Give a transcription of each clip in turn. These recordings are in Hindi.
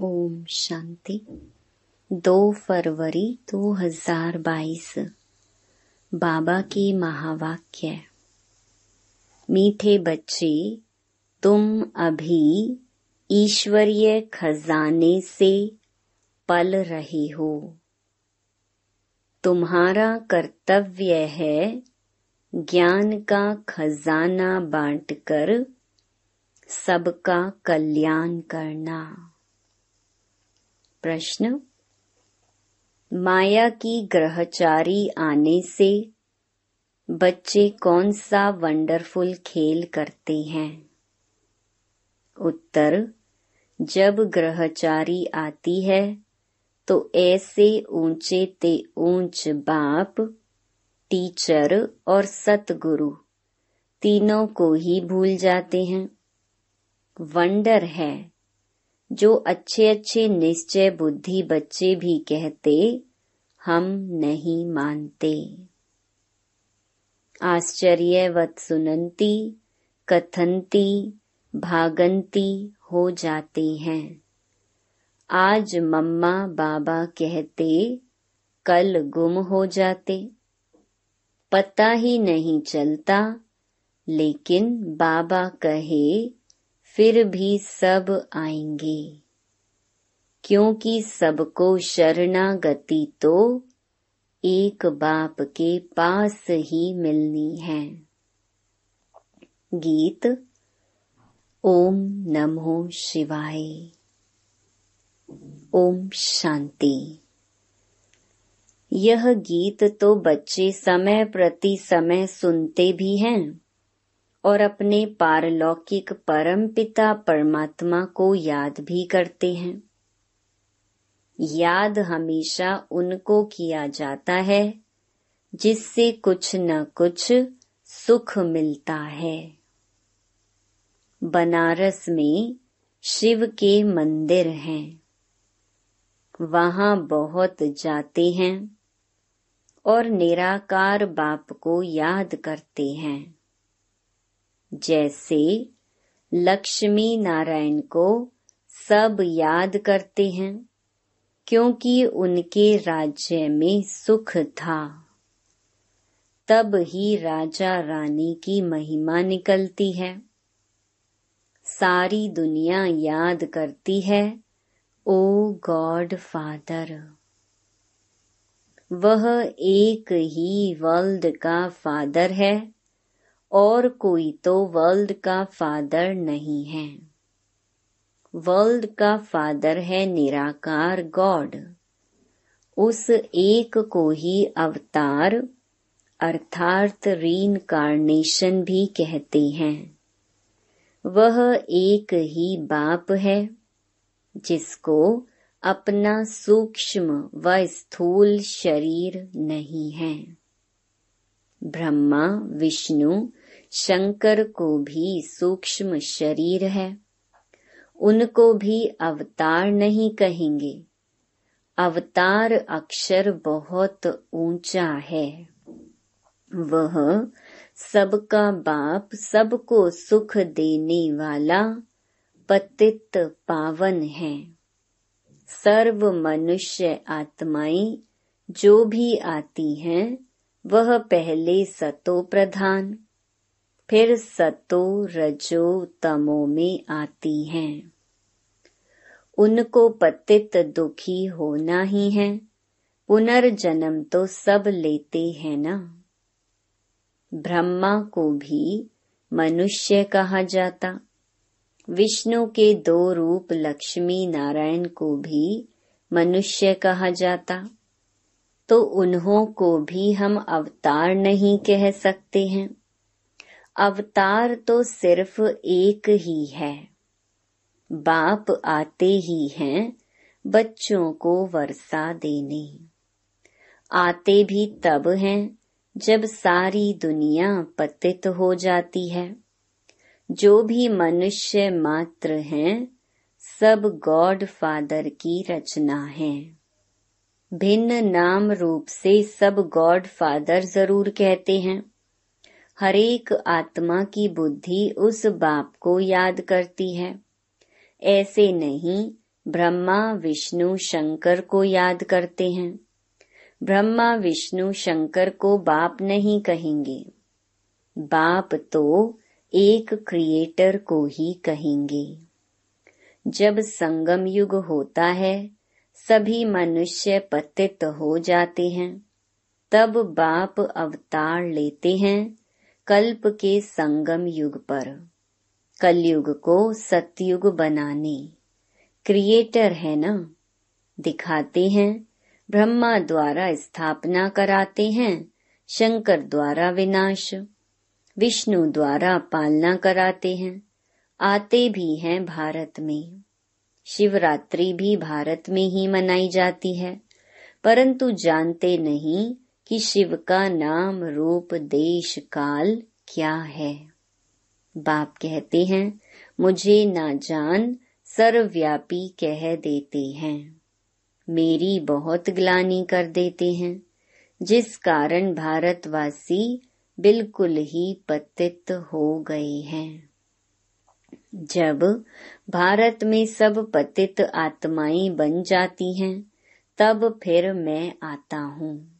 ओम शांति। दो फरवरी 2022 बाबा की महावाक्य। मीठे बच्चे, तुम अभी ईश्वरीय खजाने से पल रहे हो। तुम्हारा कर्तव्य है ज्ञान का खजाना बांटकर सबका कल्याण करना। प्रश्न, माया की ग्रहचारी आने से बच्चे कौन सा वंडरफुल खेल करते हैं? उत्तर, जब ग्रहचारी आती है तो ऐसे ऊँचे ते ऊंच बाप, टीचर और सतगुरु तीनों को ही भूल जाते हैं। वंडर है जो अच्छे अच्छे निश्चय बुद्धि बच्चे भी कहते, हम नहीं मानते। आश्चर्यवत सुनंती, कथंती, भागंती हो जाते हैं। आज मम्मा बाबा कहते, कल गुम हो जाते। पता ही नहीं चलता, लेकिन बाबा कहे फिर भी सब आएँगे। क्योंकि सबको शरणागति तो एक बाप के पास ही मिलनी है। गीत, ओम नमो शिवाय। ओम शांति। यह गीत तो बच्चे समय प्रति समय सुनते भी हैं। और अपने पारलौकिक परम पिता परमात्मा को याद भी करते हैं। याद हमेशा उनको किया जाता है, जिससे कुछ न कुछ सुख मिलता है। बनारस में शिव के मंदिर हैं। वहाँ बहुत जाते हैं और निराकार बाप को याद करते हैं। जैसे लक्ष्मी नारायण को सब याद करते हैं, क्योंकि उनके राज्य में सुख था। तब ही राजा रानी की महिमा निकलती है। सारी दुनिया याद करती है, ओ गॉड फादर। वह एक ही वर्ल्ड का फादर है। और कोई तो वर्ल्ड का फादर नहीं है। वर्ल्ड का फादर है निराकार गॉड। उस एक को ही अवतार अर्थात रीनकार्नेशन भी कहते हैं। वह एक ही बाप है, जिसको अपना सूक्ष्म व स्थूल शरीर नहीं है। ब्रह्मा, विष्णु शंकर को भी सूक्ष्म शरीर है। उनको भी अवतार नहीं कहेंगे। अवतार अक्षर बहुत ऊँचा है। वह सबका बाप सबको सुख देने वाला पतित पावन है। सर्व मनुष्य आत्माएँ जो भी आती हैं, वह पहले सतो प्रधान। फिर सतो रजो तमो में आती हैं। उनको पतित दुखी होना ही है। पुनर्जन्म तो सब लेते हैं ना। ब्रह्मा को भी मनुष्य कहा जाता। विष्णु के दो रूप लक्ष्मी नारायण को भी मनुष्य कहा जाता। तो उन्हों को भी हम अवतार नहीं कह सकते हैं। अवतार तो सिर्फ़ एक ही है। बाप आते ही हैं बच्चों को वर्षा देने। आते भी तब हैं जब सारी दुनिया पतित हो जाती है। जो भी मनुष्य मात्र हैं, सब गॉड फादर की रचना है। भिन्न नाम रूप से सब गॉड फादर ज़रूर कहते हैं। हरेक आत्मा की बुद्धि उस बाप को याद करती है। ऐसे नहीं ब्रह्मा, विष्णु, शंकर को याद करते हैं। ब्रह्मा, विष्णु, शंकर को बाप नहीं कहेंगे। बाप तो एक क्रिएटर को ही कहेंगे। जब संगम युग होता है, सभी मनुष्य पतित हो जाते हैं। तब बाप अवतार लेते हैं कल्प के संगम युग पर। कलयुग को सतयुग बनाने। क्रिएटर है ना? दिखाते हैं। ब्रह्मा द्वारा स्थापना कराते हैं। शंकर द्वारा विनाश। विष्णु द्वारा पालना कराते हैं। आते भी हैं भारत में। शिवरात्रि भी भारत में ही मनाई जाती है। परंतु जानते नहीं कि शिव का नाम रूप देश काल क्या है? बाप कहते हैं, मुझे ना जान सर्वव्यापी कह देते हैं। मेरी बहुत ग्लानी कर देते हैं। जिस कारण भारतवासी बिल्कुल ही पतित हो गए हैं। जब भारत में सब पतित आत्माएँ बन जाती हैं, तब फिर मैं आता हूँ।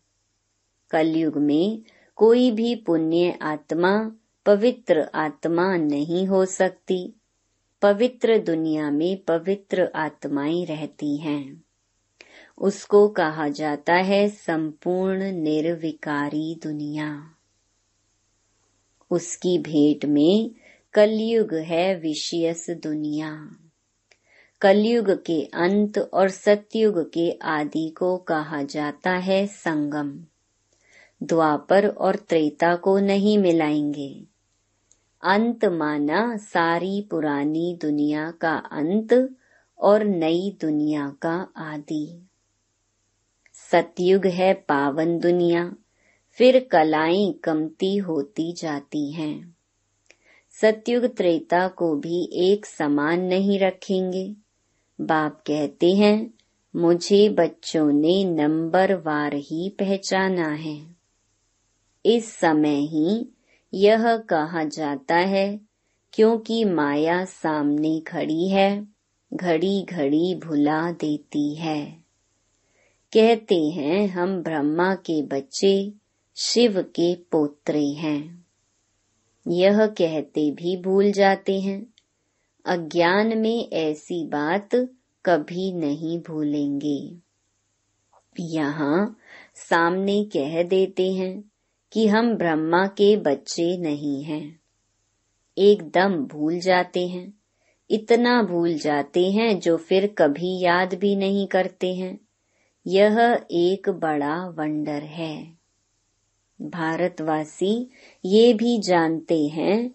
कलयुग में कोई भी पुण्य आत्मा, पवित्र आत्मा नहीं हो सकती। पवित्र दुनिया में पवित्र आत्माएँ रहती हैं। उसको कहा जाता है संपूर्ण निर्विकारी दुनिया। उसकी भेंट में कलयुग है विषयस दुनिया। कलयुग के अंत और सतयुग के आदि को कहा जाता है संगम। द्वापर और त्रेता को नहीं मिलाएँगे। अंत माना सारी पुरानी दुनिया का अंत और नई दुनिया का आदि। सतयुग है पावन दुनिया, फिर कलाएँ कमती होती जाती हैं। सत्युग त्रेता को भी एक समान नहीं रखेंगे। बाप कहते हैं, मुझे बच्चों ने नंबर वार ही पहचाना है। इस समय ही यह कहा जाता है, क्योंकि माया सामने खड़ी है घड़ी घड़ी भुला देती है। कहते हैं, हम ब्रह्मा के बच्चे, शिव के पोत्रे हैं। यह कहते भी भूल जाते हैं। अज्ञान में ऐसी बात कभी नहीं भूलेंगे। यहाँ सामने कह देते हैं कि हम ब्रह्मा के बच्चे नहीं हैं। एकदम भूल जाते हैं, इतना भूल जाते हैं जो फिर कभी याद भी नहीं करते हैं। यह एक बड़ा वंडर है। भारतवासी ये भी जानते हैं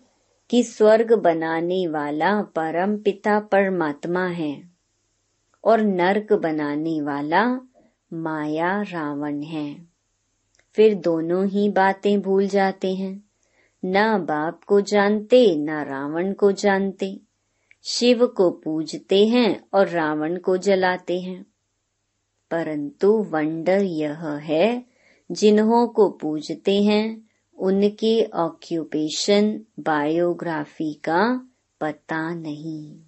कि स्वर्ग बनाने वाला परम पिता परमात्मा है और नरक बनाने वाला माया रावण है। फिर दोनों ही बातें भूल जाते हैं। ना बाप को जानते, ना रावण को जानते। शिव को पूजते हैं और रावण को जलाते हैं। परंतु वंडर यह है, जिन्हों को पूजते हैं, उनके ऑक्यूपेशन बायोग्राफी का पता नहीं।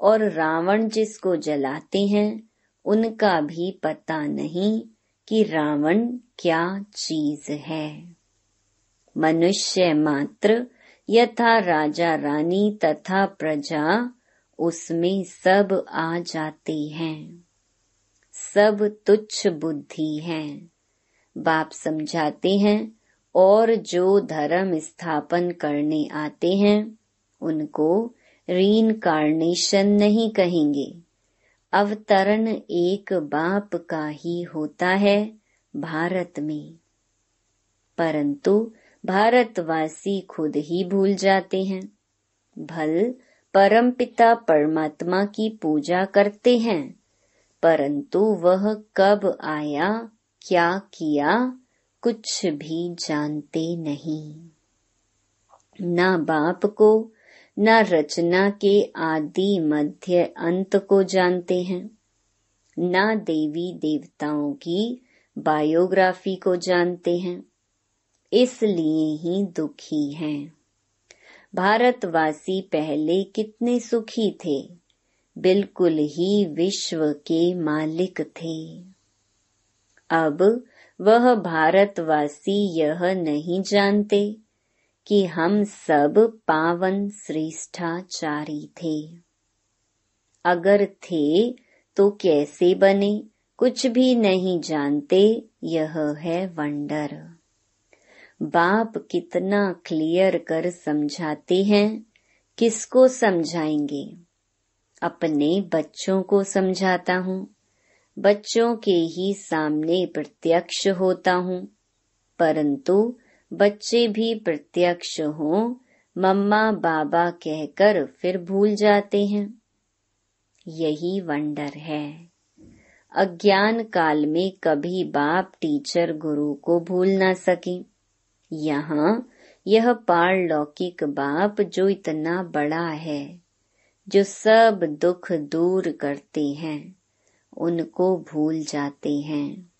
और रावण जिसको जलाते हैं, उनका भी पता नहीं कि रावण क्या चीज़ है? मनुष्य मात्र, यथा राजा रानी तथा प्रजा, उसमें सब आ जाते हैं। सब तुच्छ बुद्धि हैं। बाप समझाते हैं, और जो धर्म स्थापन करने आते हैं, उनको रीनकार्नेशन नहीं कहेंगे। अवतरण एक बाप का ही होता है भारत में। परंतु भारतवासी खुद ही भूल जाते हैं। भल परमपिता परमात्मा की पूजा करते हैं। परंतु वह कब आया, क्या किया, कुछ भी जानते नहीं। ना बाप को, न रचना के आदि मध्य अंत को जानते हैं। न देवी देवताओं की बायोग्राफी को जानते हैं, इसलिए ही दुखी हैं। भारतवासी पहले कितने सुखी थे, बिल्कुल ही विश्व के मालिक थे। अब वह भारतवासी यह नहीं जानते कि हम सब पावन श्रेष्ठाचारी थे। अगर थे तो कैसे बने? कुछ भी नहीं जानते, यह है वंडर। बाप कितना क्लियर कर समझाते हैं, किसको समझाएँगे? अपने बच्चों को समझाता हूँ, बच्चों के ही सामने प्रत्यक्ष होता हूँ। परंतु बच्चे भी प्रत्यक्ष हो, मम्मा बाबा कहकर फिर भूल जाते हैं। यही वंडर है। अज्ञान काल में कभी बाप टीचर गुरु को भूल न सके। यहाँ यह पारलौकिक बाप जो इतना बड़ा है, जो सब दुख दूर करते हैं, उनको भूल जाते हैं।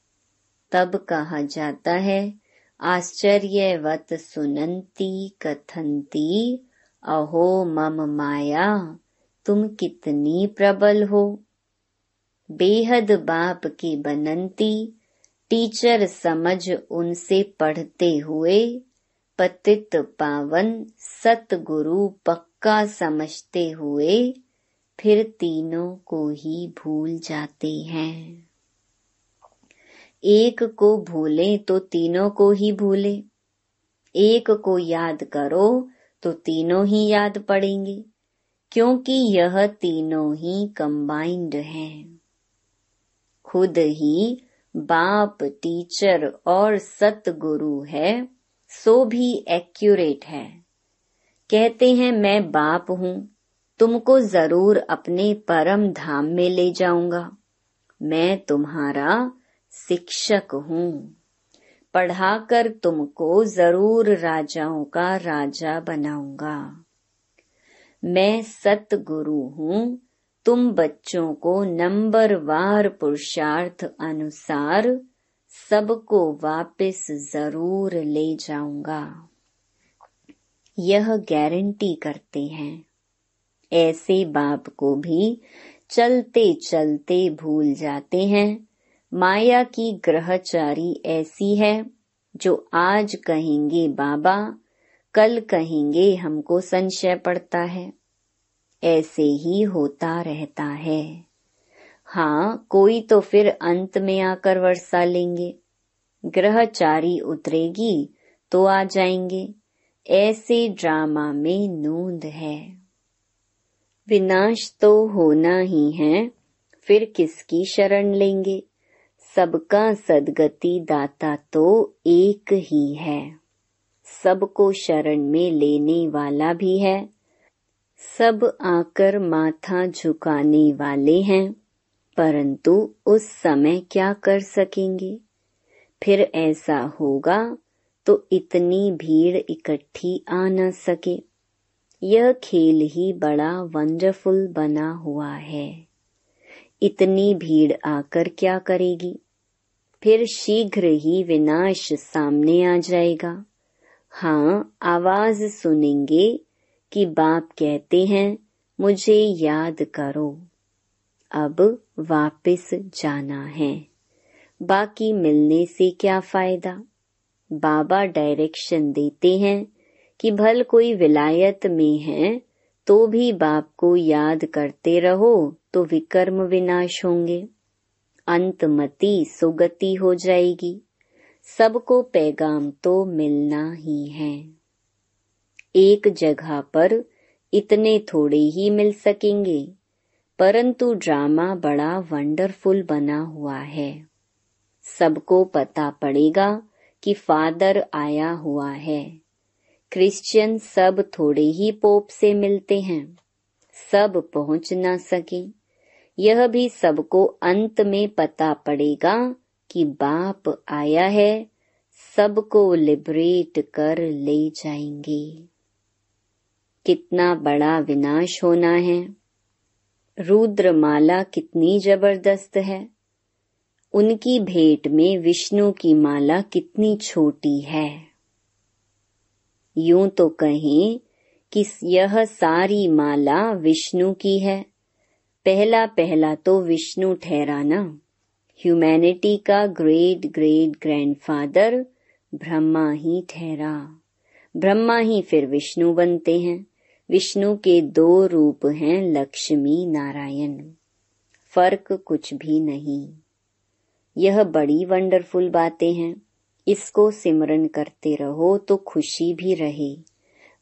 तब कहा जाता है, आश्चर्यवत सुनंती कथंती, अहो मम माया, तुम कितनी प्रबल हो। बेहद बाप की बनंती, टीचर समझ उनसे पढ़ते हुए, पतित पावन सतगुरु पक्का समझते हुए, फिर तीनों को ही भूल जाते हैं। एक को भूले तो तीनों को ही भूले। एक को याद करो तो तीनों ही याद पड़ेंगे, क्योंकि यह तीनों ही कंबाइंड हैं। खुद ही बाप टीचर और सतगुरु है, सो भी एक्यूरेट है। कहते हैं, मैं बाप हूँ, तुमको ज़रूर अपने परम धाम में ले जाऊँगा। मैं तुम्हारा शिक्षक हूँ। पढ़ाकर तुमको ज़रूर राजाओं का राजा बनाऊँगा। मैं सतगुरु हूँ तुम बच्चों को नंबर वार पुरुषार्थ अनुसार सबको वापस ज़रूर ले जाऊँगा। यह गारंटी करते हैं। ऐसे बाप को भी चलते चलते भूल जाते हैं। माया की ग्रहचारी ऐसी है, जो आज कहेंगे बाबा, कल कहेंगे हमको संशय पड़ता है। ऐसे ही होता रहता है। हाँ कोई तो फिर अंत में आकर वर्षा लेंगे। ग्रहचारी उतरेगी तो आ जाएँगे। ऐसे ड्रामा में नूंद है। विनाश तो होना ही है, फिर किसकी शरण लेंगे? सबका सदगति दाता तो एक ही है। सबको शरण में लेने वाला भी है। सब आकर माथा झुकाने वाले हैं, परंतु उस समय क्या कर सकेंगे? फिर ऐसा होगा तो इतनी भीड़ इकट्ठी आ न सके। यह खेल ही बड़ा वंडरफुल बना हुआ है। इतनी भीड़ आकर क्या करेगी? फिर शीघ्र ही विनाश सामने आ जाएगा। हाँ आवाज़ सुनेंगे कि बाप कहते हैं, मुझे याद करो। अब वापस जाना है। बाकी मिलने से क्या फ़ायदा? बाबा डायरेक्शन देते हैं कि भल कोई विलायत में है तो भी बाप को याद करते रहो तो विकर्म विनाश होंगे। अंतमति सुगति हो जाएगी। सबको पैगाम तो मिलना ही है। एक जगह पर इतने थोड़े ही मिल सकेंगे। परंतु ड्रामा बड़ा वंडरफुल बना हुआ है। सबको पता पड़ेगा कि फादर आया हुआ है। क्रिश्चियन सब थोड़े ही पोप से मिलते हैं। सब पहुँच ना सके। यह भी सबको अंत में पता पड़ेगा कि बाप आया है। सबको लिबरेट कर ले जाएँगे। कितना बड़ा विनाश होना है। रुद्रमाला कितनी ज़बरदस्त है। उनकी भेंट में विष्णु की माला कितनी छोटी है। यूँ तो कहें कि यह सारी माला विष्णु की है। पहला पहला तो विष्णु ठहराना। ह्यूमैनिटी का ग्रेट ग्रेट ग्रैंडफादर ब्रह्मा ही ठहरा। ब्रह्मा ही फिर विष्णु बनते हैं। विष्णु के दो रूप हैं लक्ष्मी नारायण। फ़र्क कुछ भी नहीं। यह बड़ी वंडरफुल बातें हैं। इसको सिमरन करते रहो तो खुशी भी रहे।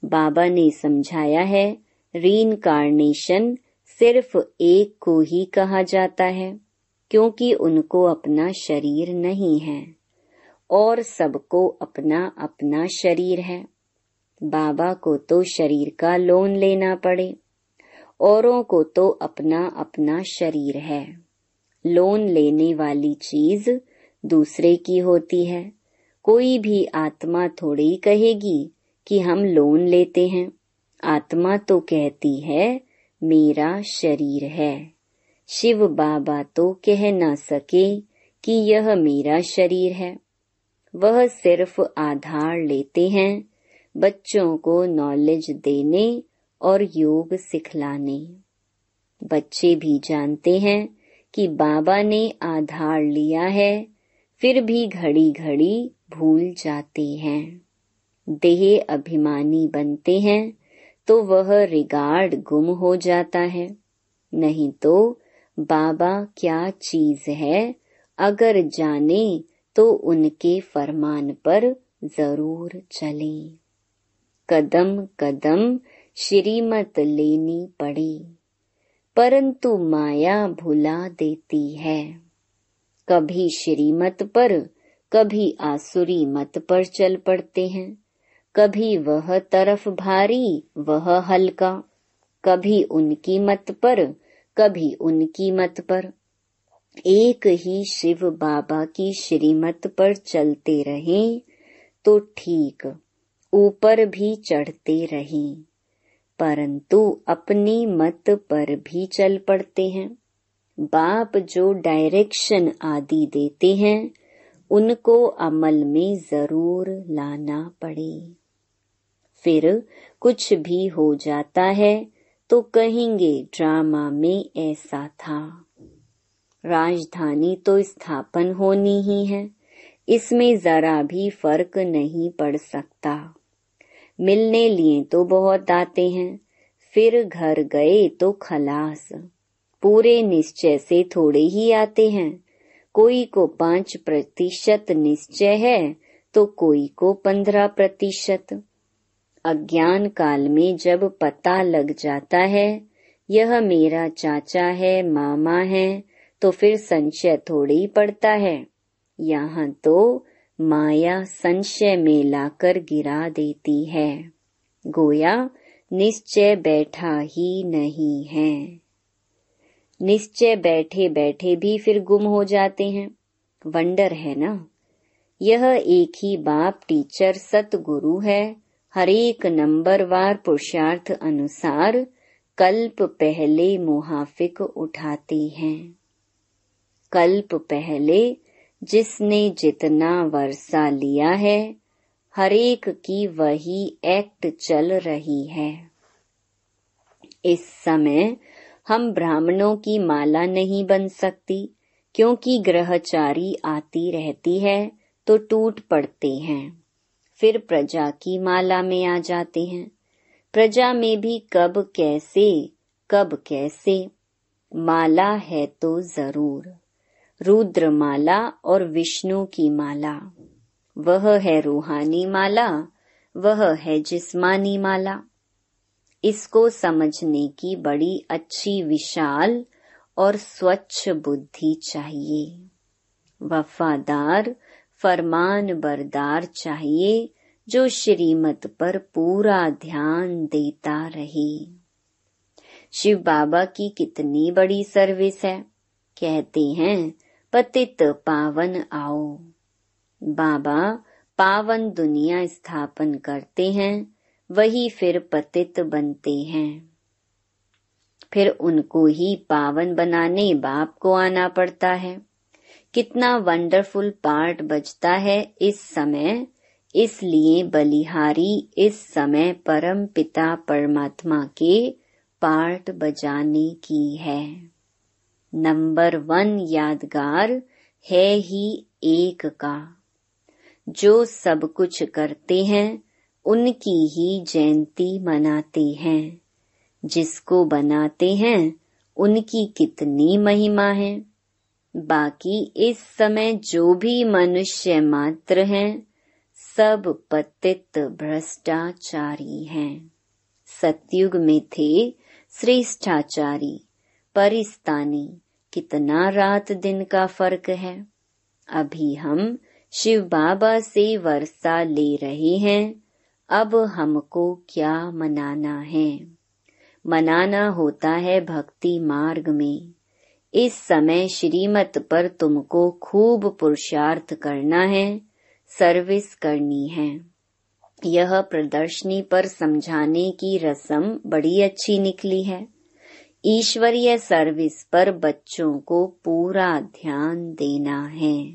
बाबा ने समझाया है रीनकार्नेशन सिर्फ़ एक को ही कहा जाता है, क्योंकि उनको अपना शरीर नहीं है, और सबको अपना अपना शरीर है। बाबा को तो शरीर का लोन लेना पड़े। औरों को तो अपना अपना शरीर है। लोन लेने वाली चीज़ दूसरे की होती है। कोई भी आत्मा थोड़ी कहेगी कि हम लोन लेते हैं। आत्मा तो कहती है, मेरा शरीर है। शिव बाबा तो कह ना सके कि यह मेरा शरीर है। वह सिर्फ़ आधार लेते हैं बच्चों को नॉलेज देने और योग सिखलाने। बच्चे भी जानते हैं कि बाबा ने आधार लिया है, फिर भी घड़ी घड़ी भूल जाते हैं। देह अभिमानी बनते हैं तो वह रिगार्ड गुम हो जाता है। नहीं तो बाबा क्या चीज़ है, अगर जाने तो उनके फरमान पर ज़रूर चले। कदम कदम श्रीमत लेनी पड़ी, परंतु माया भुला देती है। कभी श्रीमत पर, कभी आसुरी मत पर चल पड़ते हैं। कभी वह तरफ़ भारी, वह हल्का। कभी उनकी मत पर, कभी उनकी मत पर। एक ही शिव बाबा की श्रीमत पर चलते रहें तो ठीक। ऊपर भी चढ़ते रहे, परंतु अपनी मत पर भी चल पड़ते हैं। बाप जो डायरेक्शन आदि देते हैं, उनको अमल में ज़रूर लाना पड़े। फिर कुछ भी हो जाता है तो कहेंगे ड्रामा में ऐसा था। राजधानी तो स्थापन होनी ही है, इसमें जरा भी फ़र्क नहीं पड़ सकता। मिलने लिए तो बहुत आते हैं। फिर घर गए तो खलास। पूरे निश्चय से थोड़े ही आते हैं। कोई को पाँच प्रतिशत निश्चय है तो कोई को पंद्रह प्रतिशत। अज्ञान काल में जब पता लग जाता है, यह मेरा चाचा है, मामा है तो फिर संशय थोड़ी पड़ता है। यहाँ तो माया संशय में लाकर गिरा देती है। गोया, निश्चय बैठा ही नहीं है। निश्चय बैठे बैठे भी फिर गुम हो जाते हैं। वंडर है ना? यह एक ही बाप टीचर सतगुरु है। हरेक नंबर वार पुरुषार्थ अनुसार कल्प पहले मुहाफिक उठाते हैं। कल्प पहले जिसने जितना वर्षा लिया है हरेक की वही एक्ट चल रही है। इस समय हम ब्राह्मणों की माला नहीं बन सकती, क्योंकि ग्रहचारी आती रहती है तो टूट पड़ते हैं। फिर प्रजा की माला में आ जाते हैं। प्रजा में भी कब कैसे कब कैसे। माला है तो ज़रूर। रुद्र माला और विष्णु की माला। वह है रूहानी माला, वह है जिस्मानी माला। इसको समझने की बड़ी अच्छी विशाल और स्वच्छ बुद्धि चाहिए। वफादार, फरमान बरदार चाहिए, जो श्रीमत पर पूरा ध्यान देता रहे। शिव बाबा की कितनी बड़ी सर्विस है। कहते हैं पतित पावन आओ। बाबा पावन दुनिया स्थापन करते हैं, वही फिर पतित बनते हैं। फिर उनको ही पावन बनाने बाप को आना पड़ता है। कितना वंडरफुल पार्ट बजता है इस समय, इसलिए बलिहारी इस समय परम पिता परमात्मा के पार्ट बजाने की है। नंबर वन यादगार है ही एक का। जो सब कुछ करते हैं, उनकी ही जयंती मनाते हैं। जिसको बनाते हैं, उनकी कितनी महिमा है। बाकी इस समय जो भी मनुष्य मात्र हैं, सब पतित भ्रष्टाचारी हैं। सतयुग में थे श्रेष्ठाचारी। परिस्तानी। कितना रात दिन का फ़र्क है। अभी हम शिव बाबा से वर्षा ले रहे हैं। अब हमको क्या मनाना है? मनाना होता है भक्ति मार्ग में। इस समय श्रीमत पर तुमको खूब पुरुषार्थ करना है, सर्विस करनी है। यह प्रदर्शनी पर समझाने की रस्म बड़ी अच्छी निकली है। ईश्वरीय सर्विस पर बच्चों को पूरा ध्यान देना है।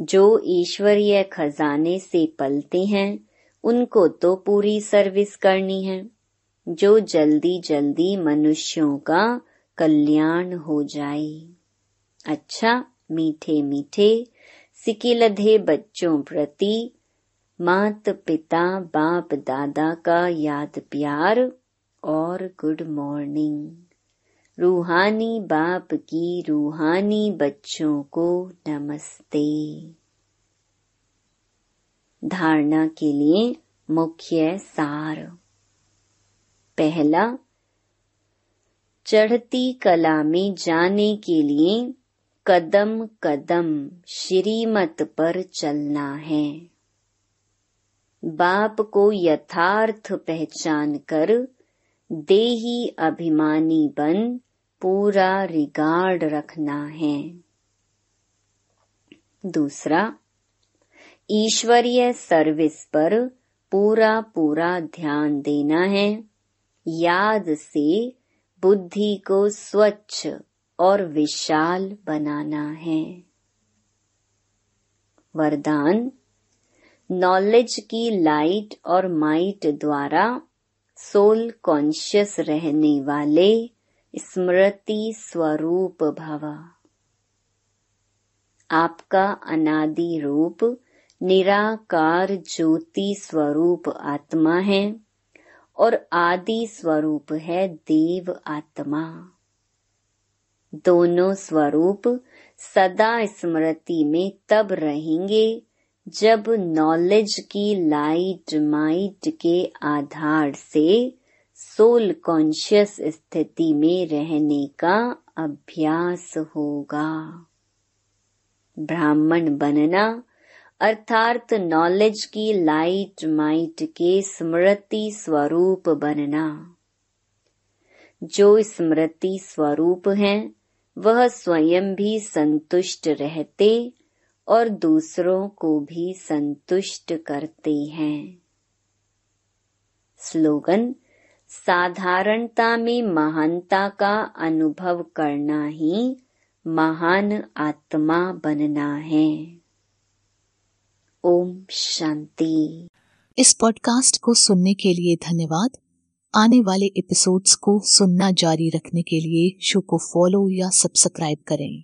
जो ईश्वरीय खजाने से पलते हैं, उनको तो पूरी सर्विस करनी है। जो जल्दी जल्दी मनुष्यों का कल्याण हो जाए। अच्छा मीठे मीठे, सिकिलधे बच्चों प्रति मात पिता बाप दादा का याद प्यार और गुड मॉर्निंग रूहानी बाप की रूहानी बच्चों को नमस्ते। धारणा के लिए मुख्य सार। पहला, चढ़ती कला में जाने के लिए कदम कदम श्रीमत पर चलना है। बाप को यथार्थ पहचान कर देही अभिमानी बन पूरा रिगार्ड रखना है। दूसरा, ईश्वरीय सर्विस पर पूरा पूरा ध्यान देना है। याद से बुद्धि को स्वच्छ और विशाल बनाना है। वरदान, नॉलेज की लाइट और माइट द्वारा सोल कॉन्शियस रहने वाले स्मृति स्वरूप भवा। आपका अनादि रूप निराकार ज्योति स्वरूप आत्मा है और आदि स्वरूप है देव आत्मा। दोनों स्वरूप सदा स्मृति में तब रहेंगे जब नॉलेज की लाइट माइट के आधार से सोल कॉन्शियस स्थिति में रहने का अभ्यास होगा। ब्राह्मण बनना अर्थात नॉलेज की लाइट माइट के स्मृति स्वरूप बनना। जो स्मृति स्वरूप है, वह स्वयं भी संतुष्ट रहते और दूसरों को भी संतुष्ट करते हैं। स्लोगन, साधारणता में महानता का अनुभव करना ही महान आत्मा बनना है। ओम शांति। इस पॉडकास्ट को सुनने के लिए धन्यवाद। आने वाले एपिसोड्स को सुनना जारी रखने के लिए शो को फॉलो या सब्सक्राइब करें।